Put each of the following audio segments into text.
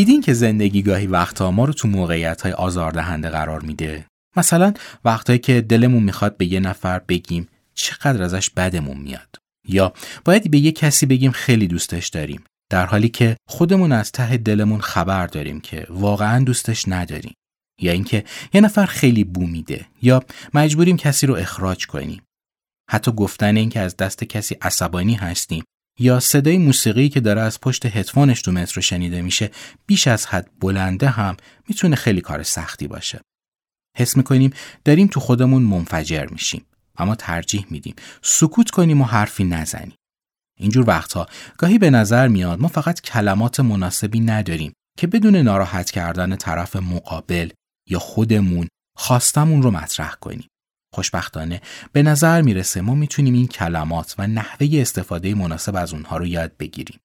دیدین که زندگی گاهی وقتها ما رو تو موقعیت های آزاردهنده قرار میده؟ مثلا وقتهایی که دلمون می‌خواد به یه نفر بگیم چقدر ازش بدمون میاد. یا باید به یه کسی بگیم خیلی دوستش داریم در حالی که خودمون از ته دلمون خبر داریم که واقعا دوستش نداریم. یا اینکه یه نفر خیلی بو میده یا مجبوریم کسی رو اخراج کنیم. حتی گفتن اینکه از دست کسی عصبانی هستیم یا صدای موسیقی که داره از پشت هدفونش تو مترو شنیده میشه بیش از حد بلنده هم می‌تونه خیلی کار سختی باشه. حس می‌کنیم داریم تو خودمون منفجر میشیم اما ترجیح میدیم سکوت کنیم و حرفی نزنیم. اینجور وقتها گاهی به نظر میاد ما فقط کلمات مناسبی نداریم که بدون ناراحت کردن طرف مقابل یا خودمون خواستمون رو مطرح کنیم. خوشبختانه به نظر می‌رسه ما می‌تونیم این کلمات و نحوه استفاده مناسب از اونها رو یاد بگیریم.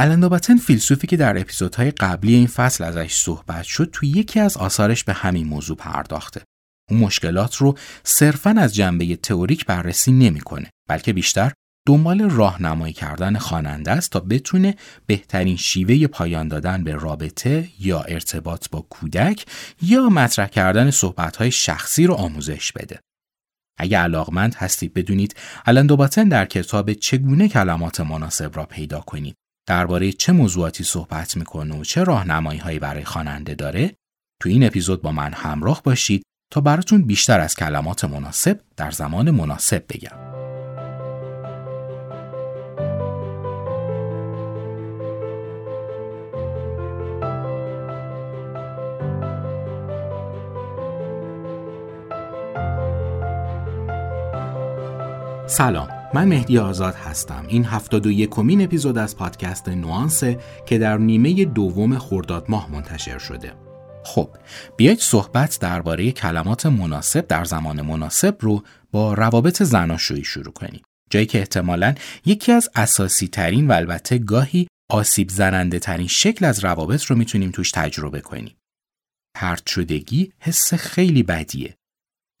الندابتن فیلسوفی که در اپیزودهای قبلی این فصل ازش صحبت شد توی یکی از آثارش به همین موضوع پرداخته. اون مشکلات رو صرفا از جنبه تئوریک بررسی نمی‌کنه بلکه بیشتر دنبال راهنمایی کردن خواننده است تا بتونه بهترین شیوه پایان دادن به رابطه یا ارتباط با کودک یا مطرح کردن صحبت‌های شخصی رو آموزش بده. اگه علاقمند هستید بدونید الان دوباتن در کتاب چگونه کلمات مناسب را پیدا کنید درباره چه موضوعاتی صحبت می‌کنه و چه راهنمایی هایی برای خواننده داره تو این اپیزود با من همراه باشید تا براتون بیشتر از کلمات مناسب در زمان مناسب بگم. سلام من مهدی آزاد هستم. این هفتاد و یکمین اپیزود از پادکست نوانسه که در نیمه دوم خرداد ماه منتشر شده. خب بیایید صحبت درباره کلمات مناسب در زمان مناسب رو با روابط زناشویی شروع کنیم. جایی که احتمالا یکی از اساسی ترین و البته گاهی آسیب زننده ترین شکل از روابط رو می‌تونیم توش تجربه کنیم. ترد شدگی حس خیلی بدیه.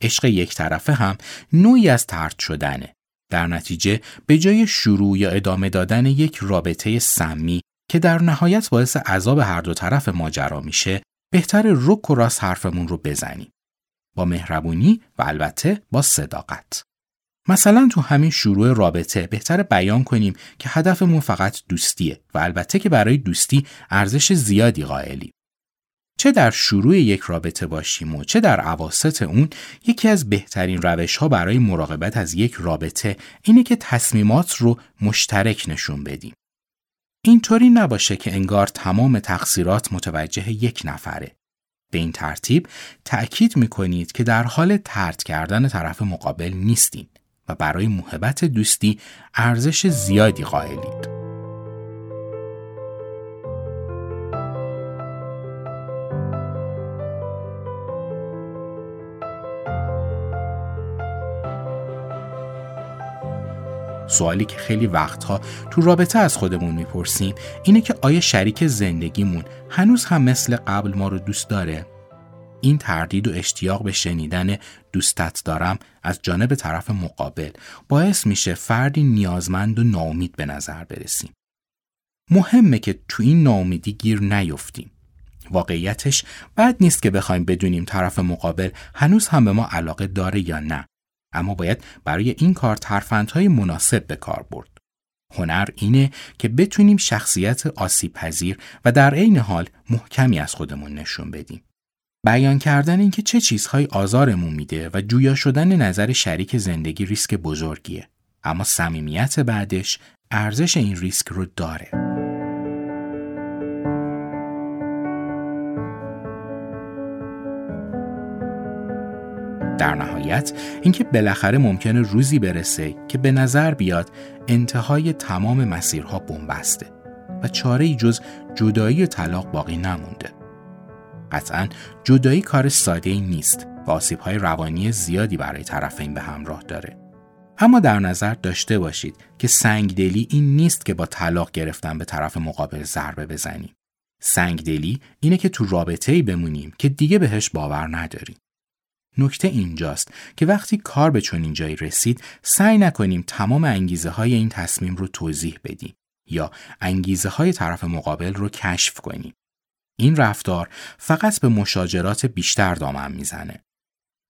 عشق یک طرفه هم نوعی از ترد شدنه. در نتیجه به جای شروع یا ادامه دادن یک رابطه سمی که در نهایت باعث عذاب هر دو طرف ماجرا میشه بهتر رک و راست حرفمون رو بزنیم. با مهربونی و البته با صداقت. مثلا تو همین شروع رابطه بهتر بیان کنیم که هدفمون فقط دوستیه و البته که برای دوستی ارزش زیادی قائلیم. چه در شروع یک رابطه باشیم و چه در عواست اون یکی از بهترین روش ها برای مراقبت از یک رابطه اینه که تصمیمات رو مشترک نشون بدیم. اینطوری نباشه که انگار تمام تقصیرات متوجه یک نفره. به این ترتیب تأکید می‌کنید که در حال ترد کردن طرف مقابل نیستین و برای محبت دوستی ارزش زیادی قائلید. سوالی که خیلی وقتها تو رابطه از خودمون می‌پرسیم اینه که آیا شریک زندگیمون هنوز هم مثل قبل ما رو دوست داره؟ این تردید و اشتیاق به شنیدن دوستت دارم از جانب طرف مقابل باعث میشه فردی نیازمند و ناامید به نظر برسیم. مهمه که تو این ناامیدی گیر نیفتیم. واقعیتش بد نیست که بخوایم بدونیم طرف مقابل هنوز هم به ما علاقه داره یا نه اما باید برای این کار ترفندهای مناسب به کار برد. هنر اینه که بتونیم شخصیت آسیب پذیر و در عین حال محکمی از خودمون نشون بدیم. بیان کردن اینکه چه چیزهایی آزارمون میده و جویا شدن نظر شریک زندگی ریسک بزرگیه. اما صمیمیت بعدش ارزش این ریسک رو داره. در نهایت اینکه بالاخره ممکنه روزی برسه که به نظر بیاد انتهای تمام مسیرها بنبسته و چاره ای جز جدایی و طلاق باقی نمونده. قطعا جدایی کار ساده ای نیست و آسیب های روانی زیادی برای طرفین به همراه داره. اما در نظر داشته باشید که سنگدلی این نیست که با طلاق گرفتن به طرف مقابل ضربه بزنیم. سنگدلی اینه که تو رابطه ای بمونیم که دیگه بهش باور نداریم. نکته اینجاست که وقتی کار به چنین جایی رسید سعی نکنیم تمام انگیزه های این تصمیم رو توضیح بدیم یا انگیزه های طرف مقابل رو کشف کنیم. این رفتار فقط به مشاجرات بیشتر دامن می‌زنه.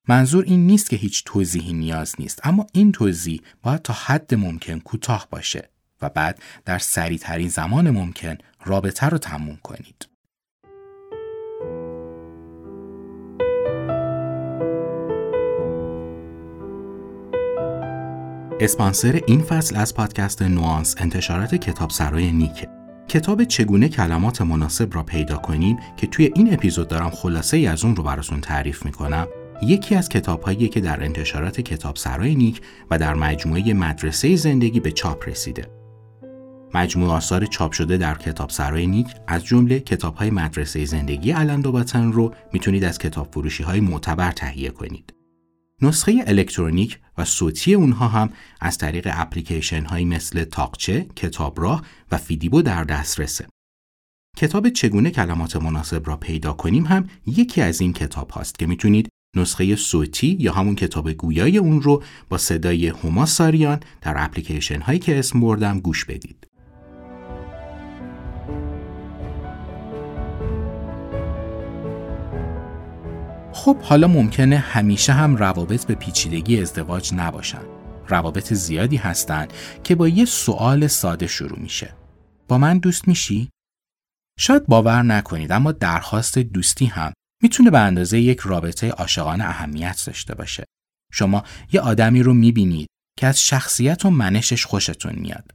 منظور این نیست که هیچ توضیحی نیاز نیست اما این توضیح باید تا حد ممکن کوتاه باشه و بعد در سریعترین زمان ممکن رابطه رو تموم کنید. اسپانسر این فصل از پادکست نوانس انتشارات کتاب سرای نیکه. کتاب چگونه کلمات مناسب را پیدا کنیم که توی این اپیزود دارم خلاصه ای از اون رو براتون تعریف می‌کنم یکی از کتابهایی که در انتشارات کتاب سرای نیک و در مجموعه مدرسه زندگی به چاپ رسیده. مجموعه آثار چاپ شده در کتاب سرای نیک از جمله کتاب های مدرسه زندگی علند و رو می‌تونید از کتاب فروشی های معتبر تهیه کنید. نسخه الکترونیک و صوتی اونها هم از طریق اپلیکیشن هایی مثل تاقچه، کتابراه و فیدیبو در دسترسه. کتاب چگونه کلمات مناسب را پیدا کنیم هم یکی از این کتاب هاست که می‌تونید نسخه صوتی یا همون کتاب گویای اون رو با صدای هما ساریان در اپلیکیشن هایی که اسم بردم گوش بدید. خب حالا ممکنه همیشه هم روابط به پیچیدگی ازدواج نباشن. روابط زیادی هستن که با یه سوال ساده شروع میشه. با من دوست میشی؟ شاید باور نکنید اما درخواست دوستی هم می‌تونه به اندازه یک رابطه عاشقانه اهمیت داشته باشه. شما یه آدمی رو می‌بینید که از شخصیت و منشش خوشتون میاد.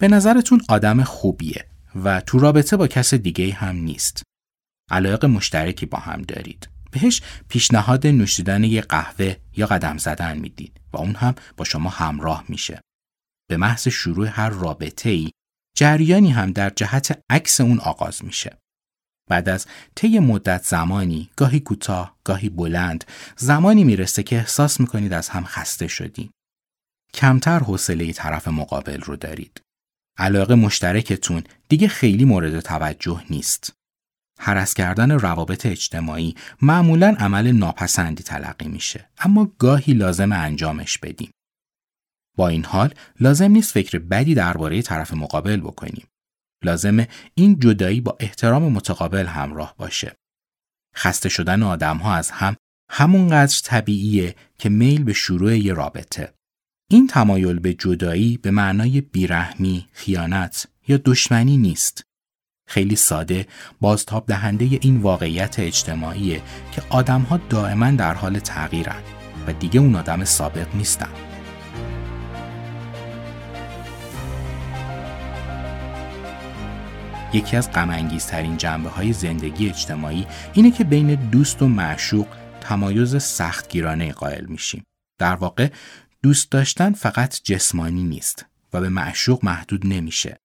به نظرتون آدم خوبیه و تو رابطه با کس دیگه هم نیست. علاقه مشترکی با هم دارید. بهش پیشنهاد نوشیدن یه قهوه یا قدم زدن می‌دید و اون هم با شما همراه میشه. به محض شروع هر رابطه ای جریانی هم در جهت عکس اون آغاز میشه. بعد از طی مدت زمانی گاهی کوتاه گاهی بلند زمانی می‌رسه که احساس می‌کنید از هم خسته شدین. کمتر حوصله طرف مقابل رو دارید. علاقه مشترکتون دیگه خیلی مورد توجه نیست. حرس کردن روابط اجتماعی معمولا عمل ناپسندی تلقی میشه اما گاهی لازم انجامش بدیم. با این حال لازم نیست فکر بدی درباره طرف مقابل بکنیم. لازمه این جدایی با احترام متقابل همراه باشه. خسته شدن آدم ها از هم همونقدر طبیعیه که میل به شروع یه رابطه. این تمایل به جدایی به معنای بیرحمی، خیانت یا دشمنی نیست. خیلی ساده بازتاب دهنده این واقعیت اجتماعیه که آدم ها دائما در حال تغییرن و دیگه اون آدم سابق نیستن. یکی از غمانگیزترین جنبه های زندگی اجتماعی اینه که بین دوست و معشوق تمایز سختگیرانه قائل میشیم. در واقع دوست داشتن فقط جسمانی نیست و به معشوق محدود نمیشه.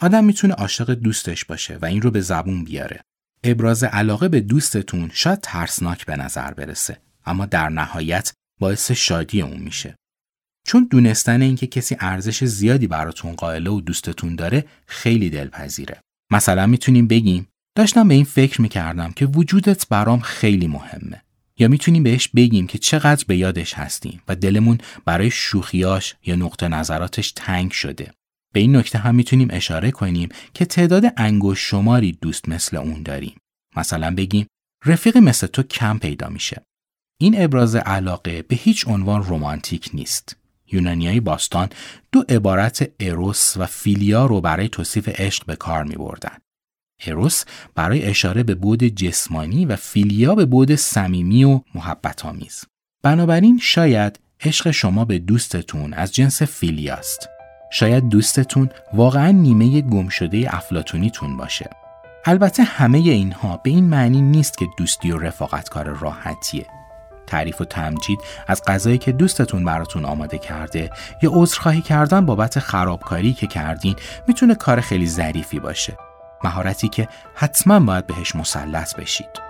آدم می‌تونه عاشق دوستش باشه و این رو به زبون بیاره. ابراز علاقه به دوستتون شاید ترسناک به نظر برسه اما در نهایت باعث شادی اون میشه. چون دونستن اینکه کسی ارزش زیادی براتون قائله و دوستتون داره خیلی دلپذیره. مثلا می‌تونیم بگیم داشتم به این فکر می‌کردم که وجودت برام خیلی مهمه. یا می‌تونیم بهش بگیم که چقدر به یادش هستیم و دلمون برای شوخیاش یا نقطه نظراتش تنگ شده. به این نکته هم می‌تونیم اشاره کنیم که تعداد انگوش شماری دوست مثل اون داریم. مثلا بگیم رفیقی مثل تو کم پیدا میشه. این ابراز علاقه به هیچ عنوان رمانتیک نیست. یونانیای باستان دو عبارت اروس و فیلیا رو برای توصیف عشق به کار می بردن. اروس برای اشاره به بود جسمانی و فیلیا به بود صمیمی و محبت آمیز. بنابراین شاید عشق شما به دوستتون از جنس فیلیاست. شاید دوستتون واقعا نیمه گمشده افلاتونیتون باشه. البته همه اینها به این معنی نیست که دوستی و رفاقت کار راحتیه. تعریف و تمجید از غذایی که دوستتون براتون آماده کرده یا عذرخواهی کردن بابت خرابکاری که کردین می‌تونه کار خیلی ظریفی باشه. مهارتی که حتما باید بهش مسلط بشید.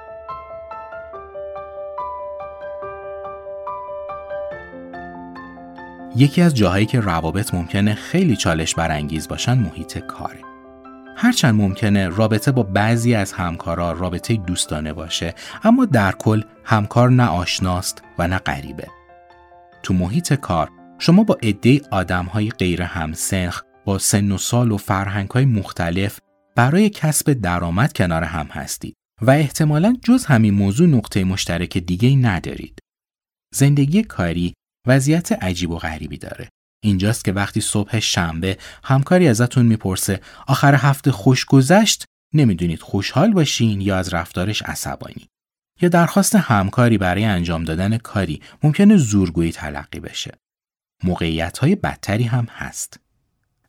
یکی از جاهایی که روابط ممکنه خیلی چالش برانگیز باشن محیط کاره. هرچند ممکنه رابطه با بعضی از همکارا رابطه دوستانه باشه اما در کل همکار نه آشناست و نه غریبه. تو محیط کار شما با عده آدم های غیر همسنخ با سن و سال و فرهنگ های مختلف برای کسب درآمد کنار هم هستید و احتمالا جز همین موضوع نقطه مشترک دیگه ندارید. زندگی کاری وضعیت عجیب و غریبی داره. اینجاست که وقتی صبح شنبه همکاری ازتون می‌پرسه آخر هفته خوش گذشت نمی‌دونید خوشحال باشین یا از رفتارش عصبانی. یا درخواست همکاری برای انجام دادن کاری ممکنه زورگویی تلقی بشه. موقعیت های بدتری هم هست.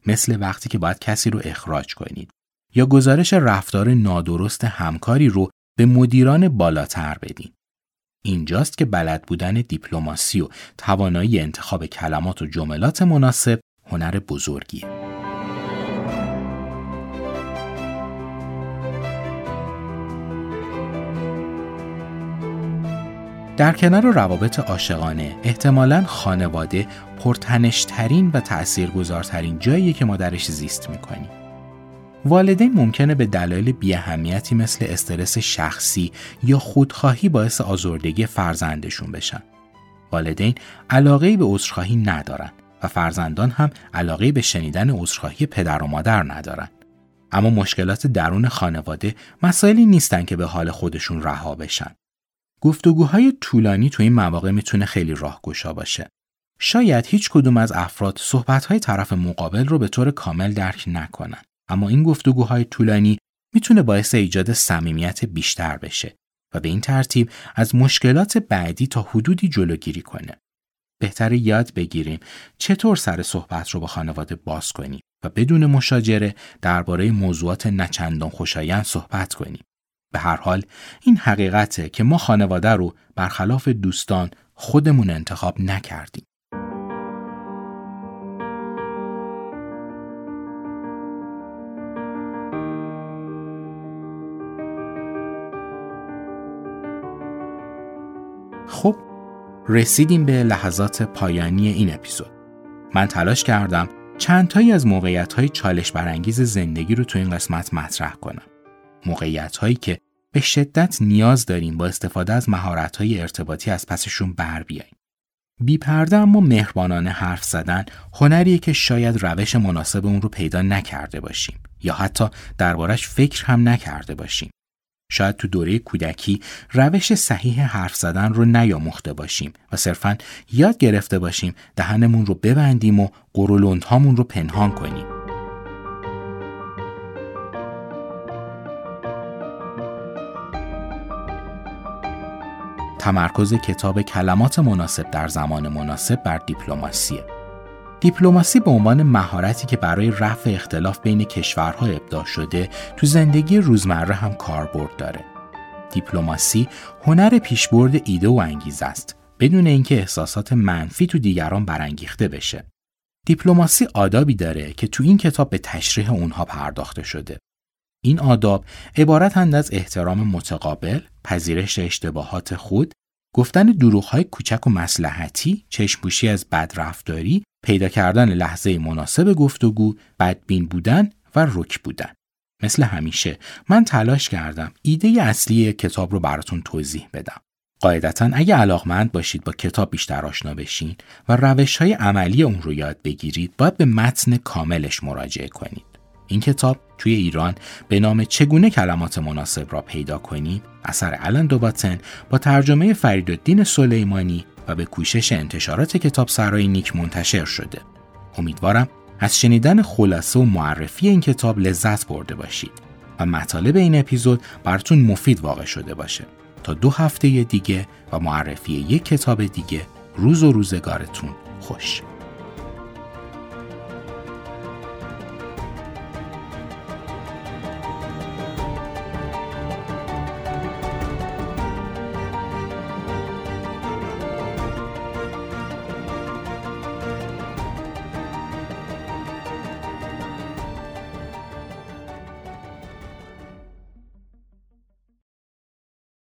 مثل وقتی که باید کسی رو اخراج کنید یا گزارش رفتار نادرست همکاری رو به مدیران بالاتر بدین. اینجاست که بلد بودن دیپلماسی و توانایی انتخاب کلمات و جملات مناسب هنر بزرگیه. در کنار روابط عاشقانه احتمالا خانواده پرتنشترین و تأثیرگذارترین جاییه که ما درش زیست می‌کنیم. والدین ممکنه به دلایل بیاهمیتی مثل استرس شخصی یا خودخواهی باعث آزردگی فرزندشون بشن. والدین علاقه به عذرخواهی ندارن و فرزندان هم علاقه به شنیدن عذرخواهی پدر و مادر ندارن. اما مشکلات درون خانواده مسائلی نیستن که به حال خودشون رها بشن. گفتگوهای طولانی تو این مواقع می‌تونه خیلی راهگشا باشه. شاید هیچ کدوم از افراد صحبتهای طرف مقابل رو به طور کامل درک نکنن. اما این گفتگوهای طولانی می‌تونه باعث ایجاد صمیمیت بیشتر بشه و به این ترتیب از مشکلات بعدی تا حدودی جلوگیری کنه. بهتر یاد بگیریم چطور سر صحبت رو با خانواده باز کنیم و بدون مشاجره درباره موضوعات نچندان خوشایند صحبت کنیم. به هر حال این حقیقته که ما خانواده رو برخلاف دوستان خودمون انتخاب نکردیم. رسیدیم به لحظات پایانی این اپیزود. من تلاش کردم چند تایی از موقعیت های چالش برانگیز زندگی رو تو این قسمت مطرح کنم. موقعیت هایی که به شدت نیاز داریم با استفاده از مهارت های ارتباطی از پسشون بر بیاییم. بی پرده اما مهربانانه حرف زدن هنریه که شاید روش مناسب اون رو پیدا نکرده باشیم یا حتی دربارش فکر هم نکرده باشیم. شاید تو دوره کودکی روش صحیح حرف زدن رو نیاموخته باشیم و صرفا یاد گرفته باشیم دهنمون رو ببندیم و هامون رو پنهان کنیم. تمرکز کتاب کلمات مناسب در زمان مناسب بر دیپلماسیه. دیپلماسی به عنوان مهارتی که برای رفع اختلاف بین کشورها ابداع شده تو زندگی روزمره هم کاربرد داره. دیپلماسی هنر پیشبرد ایده و انگیزه است بدون اینکه احساسات منفی تو دیگران برانگیخته بشه. دیپلماسی آدابی داره که تو این کتاب به تشریح اونها پرداخته شده. این آداب عبارتند از احترام متقابل، پذیرش اشتباهات خود، گفتن دروغهای کوچک و مسلحتی، چشمپوشی از بدرفتاری، پیدا کردن لحظه مناسب گفتگو، بدبین بودن و رک بودن. مثل همیشه من تلاش کردم ایده اصلی کتاب رو براتون توضیح بدم. قاعدتا اگه علاقمند باشید با کتاب بیشتر آشنا بشین و روش های عملی اون رو یاد بگیرید باید به متن کاملش مراجعه کنید. این کتاب توی ایران به نام چگونه کلمات مناسب را پیدا کنید اثر الان دوباتن با ترجمه فریدالدین سلیمانی و به کوشش انتشارات کتاب سرای نیک منتشر شده. امیدوارم از شنیدن خلاصه و معرفی این کتاب لذت برده باشید و مطالب این اپیزود براتون مفید واقع شده باشه. تا دو هفته دیگه و معرفی یک کتاب دیگه روز و روزگارتون خوش.